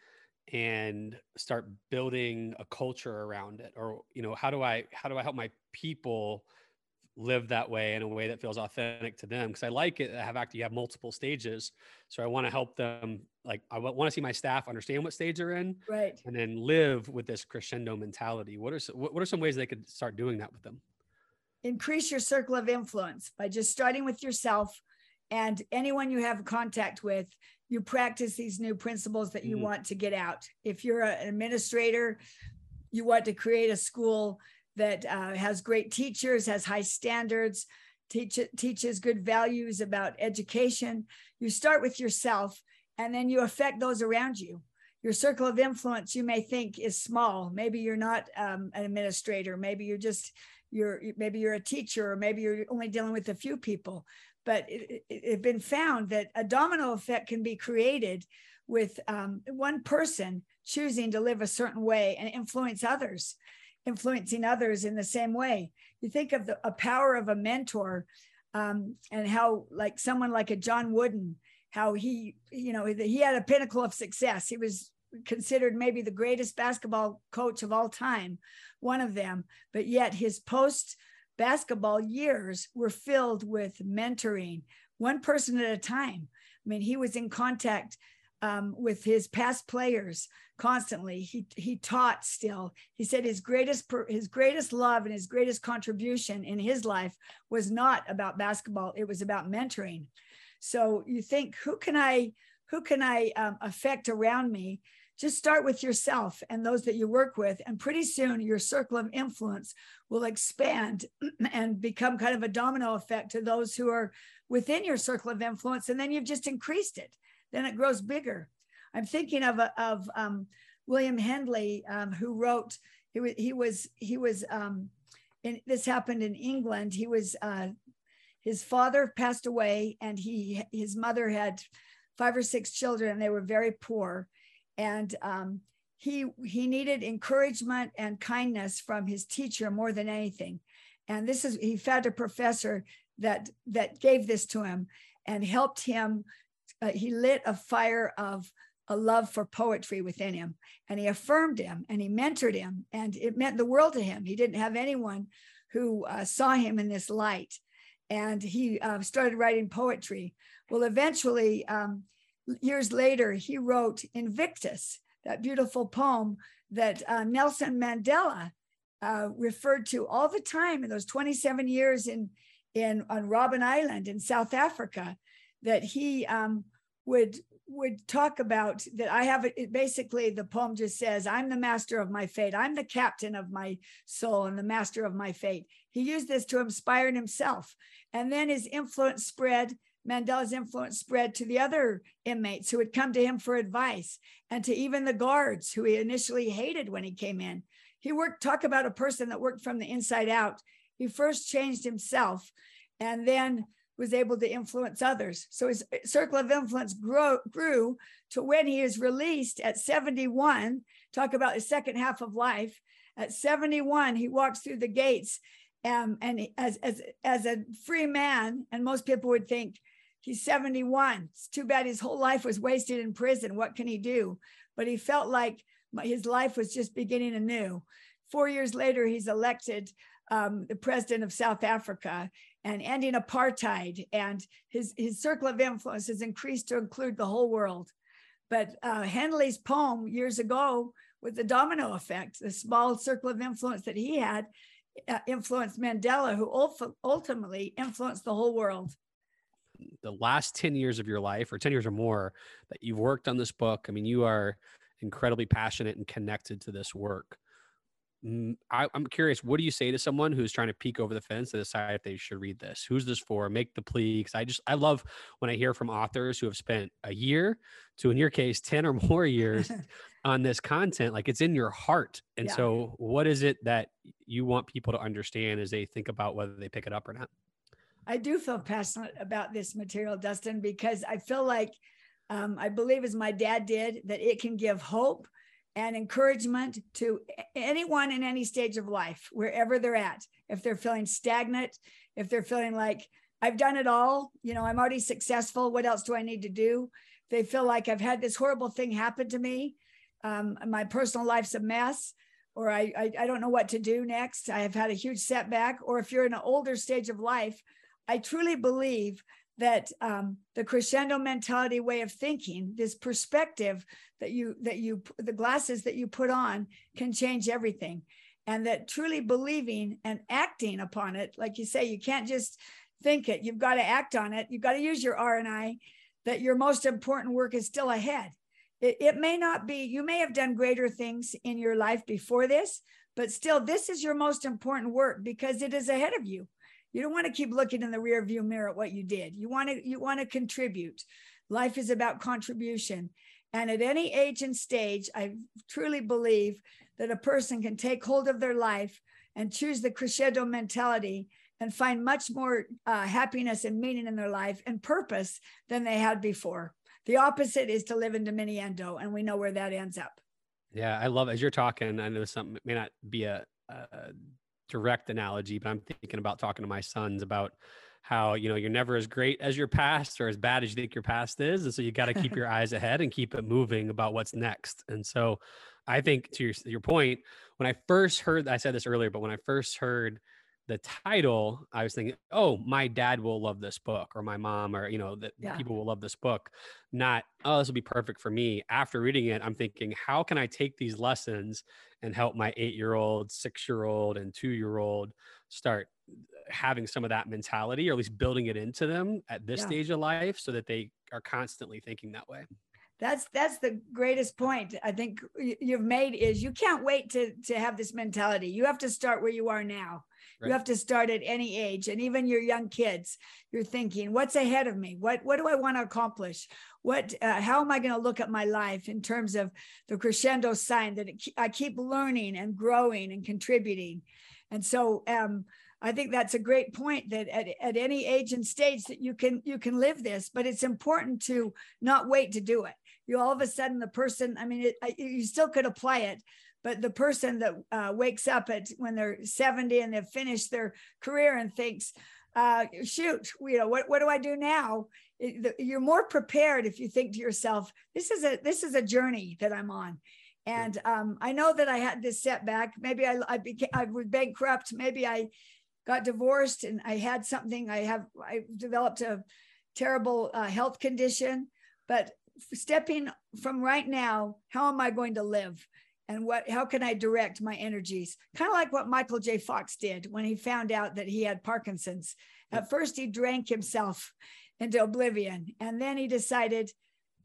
and start building a culture around it? Or you know how do i how do i help my people live that way in a way that feels authentic to them because i like it I have actually you have multiple stages so i want to help them like i want to see my staff understand what stage they're in right. and then live with this crescendo mentality. What are some, what are some ways they could start doing that with them? Increase your circle of influence by just starting with yourself and anyone you have contact with you practice these new principles that you mm-hmm. want to get out. If you're an administrator you want to create a school that uh, has great teachers, has high standards, teach, teaches good values about education. You start with yourself and then you affect those around you. Your circle of influence, you may think is small. Maybe you're not um, an administrator. Maybe you're just you're maybe you're a teacher, or maybe you're only dealing with a few people. But it, it, it's been found that a domino effect can be created with um, one person choosing to live a certain way and influence others influencing others in the same way. You think of the a power of a mentor um, and how like someone like a John Wooden, how he, you know, he had a pinnacle of success. He was considered maybe the greatest basketball coach of all time, one of them, but yet his post basketball years were filled with mentoring, one person at a time. I mean, he was in contact um, with his past players constantly. He he taught still. He said his greatest his greatest love and his greatest contribution in his life was not about basketball. It was about mentoring. So you think who can I who can I um, affect around me? Just start with yourself and those that you work with, and pretty soon your circle of influence will expand [clears throat] and become kind of a domino effect to those who are within your circle of influence, and then you've just increased it then it grows bigger. I'm thinking of, of um, William Henley, um, who wrote, he, was, he was, he was um, in, this happened in England. He was, uh, his father passed away and he, his mother had five or six children and they were very poor. And um, he, he needed encouragement and kindness from his teacher more than anything. And this is, he found a professor that, that gave this to him and helped him uh, he lit a fire of a love for poetry within him and he affirmed him and he mentored him and it meant the world to him. He didn't have anyone who uh, saw him in this light and he uh, started writing poetry. Well eventually um, years later he wrote invictus that beautiful poem that uh, nelson mandela uh, referred to all the time in those 27 years in in on robben island in south africa that he um, would would talk about that i have it basically the poem just says i'm the master of my fate. I'm the captain of my soul and the master of my fate. He used this to inspire himself. And then his influence spread mandela's influence spread to the other inmates who had come to him for advice and to even the guards who he initially hated when he came in. He worked talk about a person that worked from the inside out. He first changed himself and then was able to influence others. So his circle of influence grew, grew to when he is released at 71. Talk about the second half of life. At 71, he walks through the gates um, and as, as, as a free man, and most people would think he's 71. It's too bad his whole life was wasted in prison. What can he do? But he felt like his life was just beginning anew. Four years later, he's elected um, the president of South Africa and ending apartheid. And his, his circle of influence has increased to include the whole world. But uh, Henley's poem years ago with the domino effect, the small circle of influence that he had, uh, influenced Mandela, who ultimately influenced the whole world. The last 10 years of your life, or 10 years or more, that you've worked on this book, I mean, you are incredibly passionate and connected to this work. I, am curious, what do you say to someone who's trying to peek over the fence to decide if they should read this? Who's this for? Make the plea. Because I just, I love when I hear from authors who have spent a year to, in your case, 10 or more years [laughs] on this content. Like it's in your heart. And yeah. so, what is it that you want people to understand as they think about whether they pick it up or not? I do feel passionate about this material, Dustin, because I feel like um, I believe, as my dad did, that it can give hope and encouragement to anyone in any stage of life, wherever they're at. If they're feeling stagnant, if they're feeling like I've done it all, you know, I'm already successful. What else do I need to do? They feel like I've had this horrible thing happen to me. Um, my personal life's a mess, or I, I, I don't know what to do next. I have had a huge setback. Or if you're in an older stage of life, I truly believe that um, the crescendo mentality way of thinking, this perspective that you that you the glasses that you put on can change everything, and that truly believing and acting upon it, like you say, you can't just think it. You've got to act on it. You've got to use your R and I. That your most important work is still ahead. It, it may not be. You may have done greater things in your life before this, but still, this is your most important work because it is ahead of you you don't want to keep looking in the rear view mirror at what you did. You want to you want to contribute. Life is about contribution. And at any age and stage, I truly believe that a person can take hold of their life and choose the crescendo mentality and find much more uh, happiness and meaning in their life and purpose than they had before. The opposite is to live in diminuendo, and we know where that ends up. Yeah, I love as you're talking. I know something may not be a, a direct analogy, but I'm thinking about talking to my sons about how you know you're never as great as your past or as bad as you think your past is and so you got to keep your [laughs] eyes ahead and keep it moving about what's next. And so i think to your, your point when i first heard i said this earlier but when i first heard the title, I was thinking, oh, my dad will love this book, or my mom, or you know, that yeah. people will love this book. Not, oh, this will be perfect for me. After reading it, I'm thinking, how can I take these lessons and help my eight-year-old, six-year-old, and two-year-old start uh, having some of that mentality, or at least building it into them at this yeah. stage of life, so that they are constantly thinking that way that's that's the greatest point i think you've made is you can't wait to to have this mentality you have to start where you are now right. you have to start at any age and even your young kids you're thinking what's ahead of me? What what do i want to accomplish? What uh, how am i going to look at my life in terms of the crescendo sign that it, i keep learning and growing and contributing? And so um, I think that's a great point that at, at any age and stage that you can you can live this, but it's important to not wait to do it. You all of a sudden the person i mean it, you still could apply it but the person that uh, wakes up at when they're 70 and they've finished their career and thinks uh, shoot you know what, what do i do now? You're more prepared if you think to yourself this is a this is a journey that i'm on. And um, i know that i had this setback. Maybe i i became i was bankrupt. Maybe i got divorced and i had something. I have i developed a terrible uh, health condition. But stepping from right now, how am I going to live? And what how can I direct my energies? Kind of like what Michael J. Fox did when he found out that he had Parkinson's. At first, he drank himself into oblivion. And then he decided,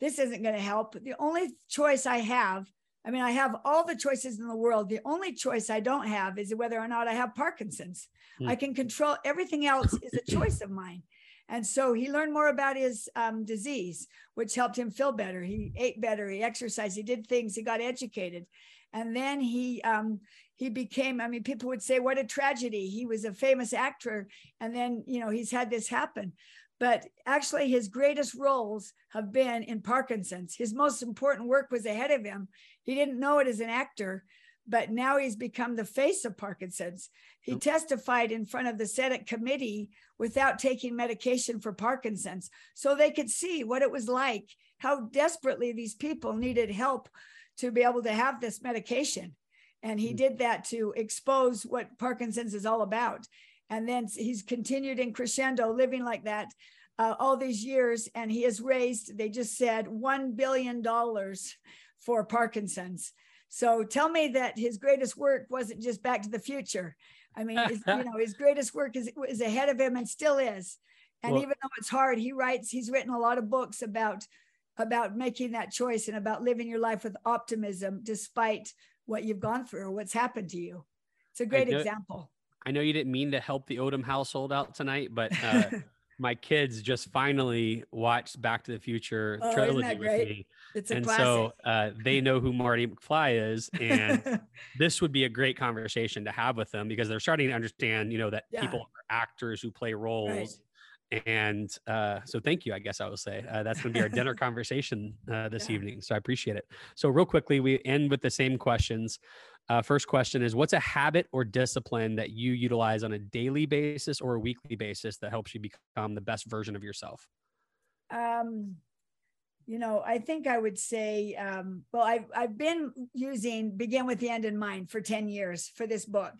this isn't going to help. The only choice I have, I mean, I have all the choices in the world. The only choice I don't have is whether or not I have Parkinson's. Mm. I can control everything else is a choice of mine. And so he learned more about his um, disease, which helped him feel better. He ate better, he exercised, he did things, he got educated. And then he um, he became, I mean, people would say, what a tragedy. He was a famous actor. And then, you know, he's had this happen. But actually, his greatest roles have been in Parkinson's. His most important work was ahead of him. He didn't know it as an actor, but now he's become the face of Parkinson's. He yep. testified in front of the Senate committee without taking medication for Parkinson's so they could see what it was like, how desperately these people needed help to be able to have this medication. And he mm-hmm. did that to expose what Parkinson's is all about. And then he's continued in crescendo living like that uh, all these years, and he has raised, they just said, $1 billion for Parkinson's. So tell me that his greatest work wasn't just Back to the Future. I mean, his, you [laughs] know, his greatest work is, is ahead of him and still is. And well, even though it's hard, he writes, he's written a lot of books about about making that choice and about living your life with optimism despite what you've gone through or what's happened to you. It's a great I know, example. I know you didn't mean to help the Odom household out tonight, but uh, [laughs] my kids just finally watched Back to the Future oh, trilogy with me. It's a and classic. so uh, they know who Marty McFly is, and [laughs] this would be a great conversation to have with them because they're starting to understand, you know, that yeah. people are actors who play roles. Right. And uh, so, thank you. I guess I will say uh, that's going to be our dinner [laughs] conversation uh, this yeah. evening. So I appreciate it. So, real quickly, we end with the same questions. Uh, first question is What's a habit or discipline that you utilize on a daily basis or a weekly basis that helps you become the best version of yourself? Um, you know, I think I would say, um, well, I've, I've been using Begin with the End in Mind for 10 years for this book.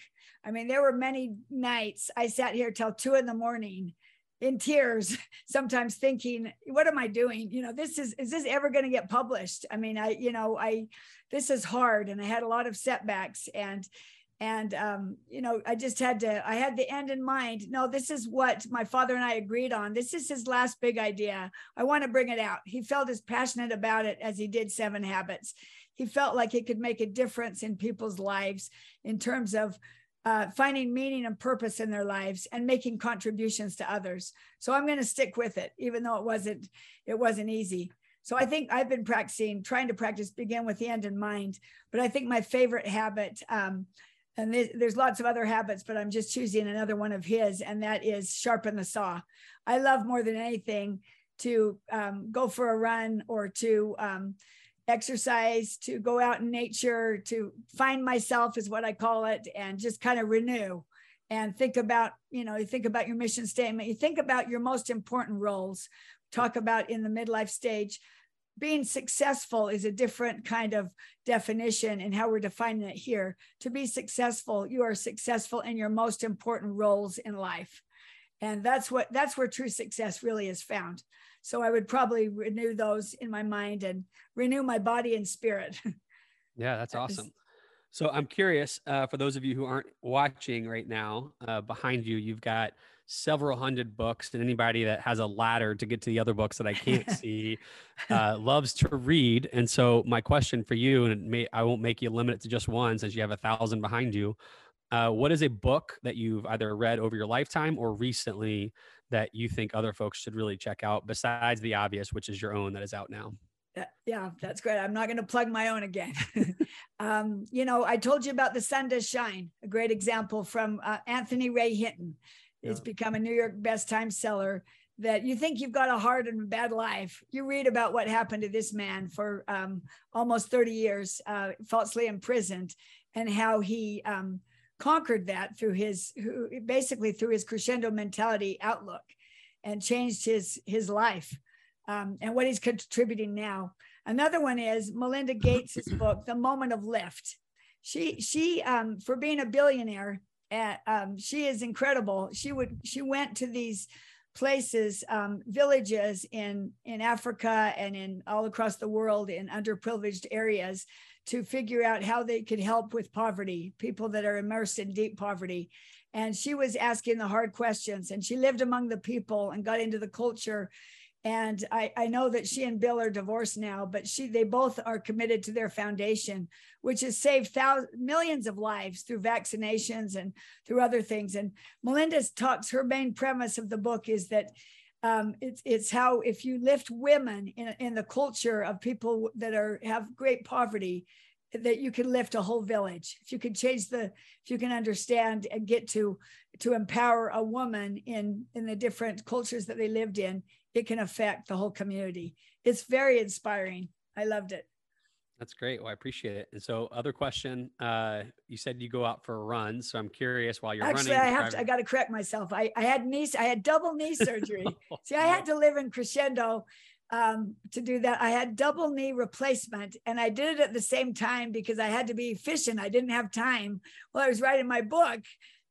I mean, there were many nights I sat here till two in the morning in tears [laughs] sometimes thinking what am i doing? You know this is is this ever going to get published? I mean i you know i this is hard and i had a lot of setbacks and and um, you know i just had to i had the end in mind. No this is what my father and i agreed on. This is his last big idea. I want to bring it out. He felt as passionate about it as he did seven habits. He felt like it could make a difference in people's lives in terms of uh, finding meaning and purpose in their lives and making contributions to others. So I'm going to stick with it, even though it wasn't it wasn't easy. So I think I've been practicing, trying to practice begin with the end in mind. But I think my favorite habit, um, and there's lots of other habits, but I'm just choosing another one of his, and that is sharpen the saw. I love more than anything to um, go for a run or to um, exercise, to go out in nature, to find myself is what I call it, and just kind of renew and think about, you know, you think about your mission statement, you think about your most important roles, talk about in the midlife stage. Being successful is a different kind of definition and how we're defining it here. To be successful, you are successful in your most important roles in life. And that's what that's where true success really is found. So I would probably renew those in my mind and renew my body and spirit. [laughs] Yeah, that's awesome. So I'm curious uh, for those of you who aren't watching right now, uh, behind you, you've got several hundred books, and anybody that has a ladder to get to the other books that I can't [laughs] see uh, loves to read. And so my question for you, and may, I won't make you limit it to just one, since you have a thousand behind you. Uh, what is a book that you've either read over your lifetime or recently that you think other folks should really check out besides the obvious, which is your own that is out now? yeah, that's great. I'm not going to plug my own again. [laughs] um, you know, I told you about The Sun Does Shine, a great example from uh, Anthony Ray Hinton. It's become a New York best time seller that you think you've got a hard and bad life. You read about what happened to this man for um, almost 30 years, uh, falsely imprisoned, and how he um, conquered that through his who basically through his crescendo mentality outlook and changed his his life. Um, and what he's contributing now. Another one is melinda gates's [clears throat] book the moment of lift. She she um, for being a billionaire uh, um, she is incredible. She would she went to these places um, villages in in africa and in all across the world in underprivileged areas to figure out how they could help with poverty, people that are immersed in deep poverty. And she was asking the hard questions and she lived among the people and got into the culture. And I, I know that she and Bill are divorced now, but she they both are committed to their foundation, which has saved thousands, millions of lives through vaccinations and through other things. And Melinda talks, her main premise of the book is that um, it's it's how if you lift women in, in the culture of people that are have great poverty that you can lift a whole village. If you can change the if you can understand and get to to empower a woman in in the different cultures that they lived in it can affect the whole community. It's very inspiring. I loved it that's great. Well, I appreciate it. And so, other question. Uh, you said you go out for a run, so I'm curious. While you're actually, running, I have to, I got to correct myself. I, I had knee, I had double knee surgery. [laughs] oh, See, I had to live in crescendo um, to do that. I had double knee replacement, and I did it at the same time because I had to be efficient. I didn't have time while I was writing my book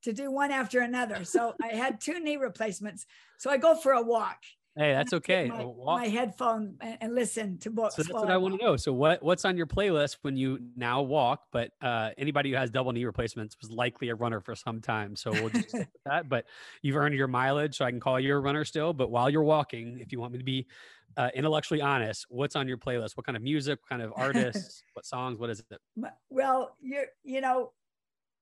to do one after another. So I had two knee replacements. So I go for a walk Hey, that's okay. My, my, headphone and, listen to books. So that's what I, I want to know. So what what's on your playlist when you now walk? But uh, anybody who has double knee replacements was likely a runner for some time. So we'll just stick with that. But you've earned your mileage, so I can call you a runner still. But while you're walking, if you want me to be uh, intellectually honest, what's on your playlist? What kind of music? What kind of [laughs] artists? what songs? What is it? Well, you you know,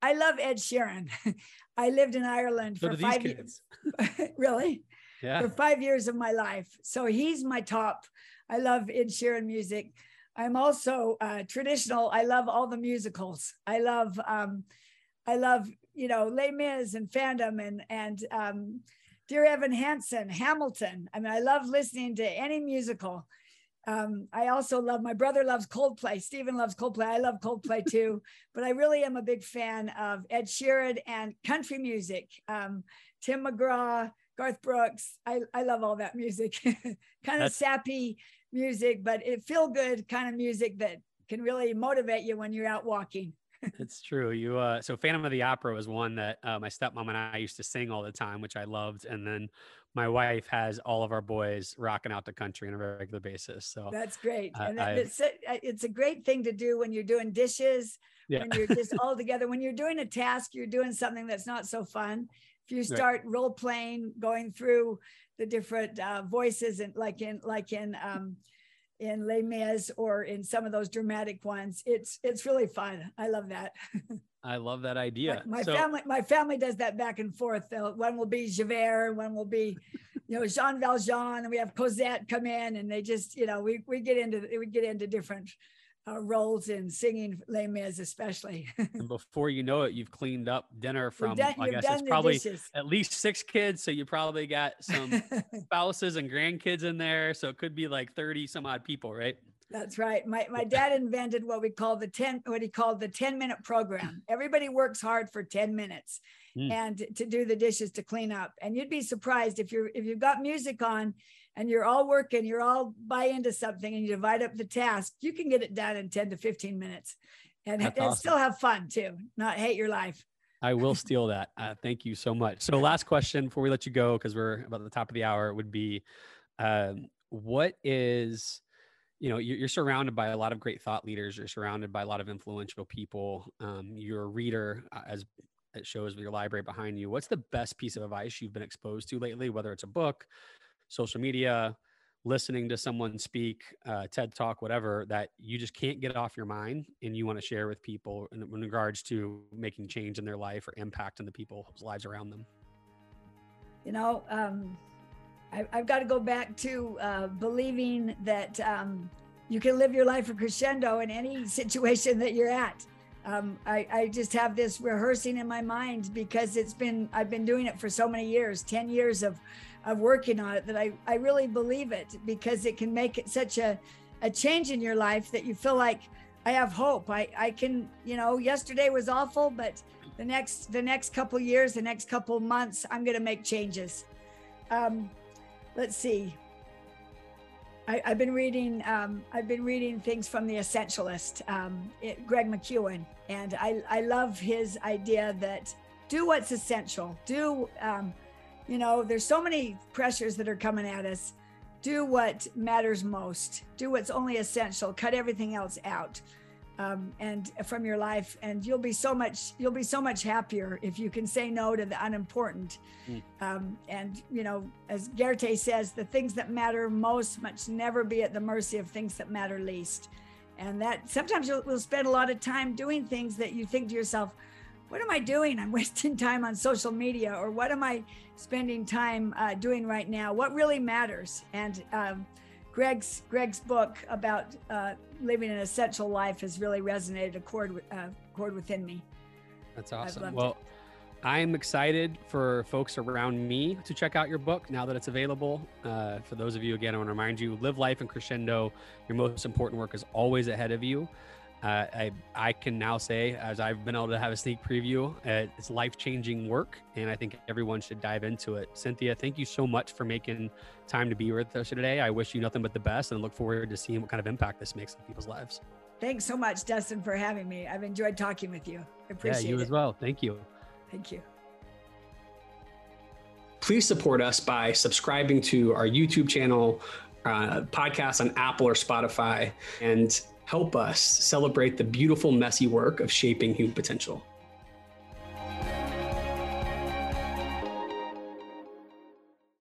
I love Ed Sheeran. [laughs] I lived in Ireland so for five years. [laughs] really? Yeah. For five years of my life. So he's my top. I love Ed Sheeran music. I'm also uh, traditional. I love all the musicals. I love, um, I love, you know, Les Mis and Phantom and and um, Dear Evan Hansen, Hamilton. I mean, I love listening to any musical. Um, I also love my brother loves Coldplay. Stephen loves Coldplay. I love Coldplay [laughs] too, but I really am a big fan of Ed Sheeran and country music. Um, Tim McGraw, Garth Brooks. I, I love all that music. [laughs] kind of sappy music, but it feel good kind of music that can really motivate you when you're out walking [laughs] it's true. You uh so Phantom of the Opera was one that uh, my stepmom and I used to sing all the time, which I loved. And then my wife has all of our boys rocking out the country on a regular basis. So that's great. Uh, and that, it's, a, it's a great thing to do when you're doing dishes, yeah. when you're just [laughs] all together. When you're doing a task, you're doing something that's not so fun. If you start right. role playing, going through the different uh, voices and like in like in um, in Les Mis or in some of those dramatic ones. It's it's really fun. I love that. [laughs] I love that idea. My, my so, family, my family does that back and forth. They'll, one will be Javert, one will be, you know, Jean Valjean, and we have Cosette come in, and they just, you know, we we get into we get into different uh, roles in singing Les Mis, especially. [laughs] and before you know it, you've cleaned up dinner from, done, I guess it's probably dishes. at least six kids. So you probably got some [laughs] spouses and grandkids in there. So it could be like 30 some odd people, right? That's right. My, my dad invented what we call the 10, what he called the 10 minute program. [clears throat] Everybody works hard for 10 minutes mm. and to do the dishes to clean up. And you'd be surprised if you're, if you've got music on and you're all working, you're all buy into something and you divide up the task, you can get it done in 10 to 15 minutes and, and awesome. still have fun too, not hate your life. I will steal that. Uh, thank you so much. So, last question before we let you go, because we're about the top of the hour, would be um, what is, you know, you're, you're, surrounded by a lot of great thought leaders, you're surrounded by a lot of influential people. Um, you're a reader, uh, as it shows with your library behind you. What's the best piece of advice you've been exposed to lately, whether it's a book, social media, listening to someone speak, uh, TED Talk, whatever, that you just can't get off your mind and you want to share with people in, in regards to making change in their life or impact on the people's lives around them? You know, um, I, have got to go back to uh, believing that um, you can live your life a crescendo in any [laughs] situation that you're at. Um, I, I, just have this rehearsing in my mind because it's been I've been doing it for so many years, 10 years of of working on it that I, I really believe it because it can make it such a, a change in your life that you feel like I have hope. I, I can, you know, yesterday was awful, but the next the next couple years, the next couple months, I'm gonna make changes. Um, let's see. I, have been reading. Um, I've been reading things from the Essentialist, um, it, Greg McKeown, and I, I love his idea that do what's essential. Do um, you know, there's so many pressures that are coming at us. Do what matters most. Do what's only essential. Cut everything else out. Um, and from your life and you'll be so much you'll be so much happier if you can say no to the unimportant mm. um, and you know as Goethe says the things that matter most must never be at the mercy of things that matter least and that sometimes you'll, you'll spend a lot of time doing things that you think to yourself what am I doing? I'm [laughs] wasting time on social media, or what am I spending time uh, doing right now? What really matters? And um, Greg's Greg's book about uh, living an essential life has really resonated a chord uh, chord within me. That's awesome. Well. It. I'm excited for folks around me to check out your book now that it's available. Uh, for those of you, again, I want to remind you live life in crescendo. Your most important work is always ahead of you. Uh, I, I can now say, as I've been able to have a sneak preview, uh, it's life changing work, and I think everyone should dive into it. Cynthia, thank you so much for making time to be with us today. I wish you nothing but the best and look forward to seeing what kind of impact this makes on people's lives. Thanks so much, Dustin, for having me. I've enjoyed talking with you. I appreciate it. Yeah, you it. as well. Thank you. Thank you. please support us by subscribing to our YouTube channel, uh, podcast on Apple or Spotify, and help us celebrate the beautiful, messy work of shaping human potential.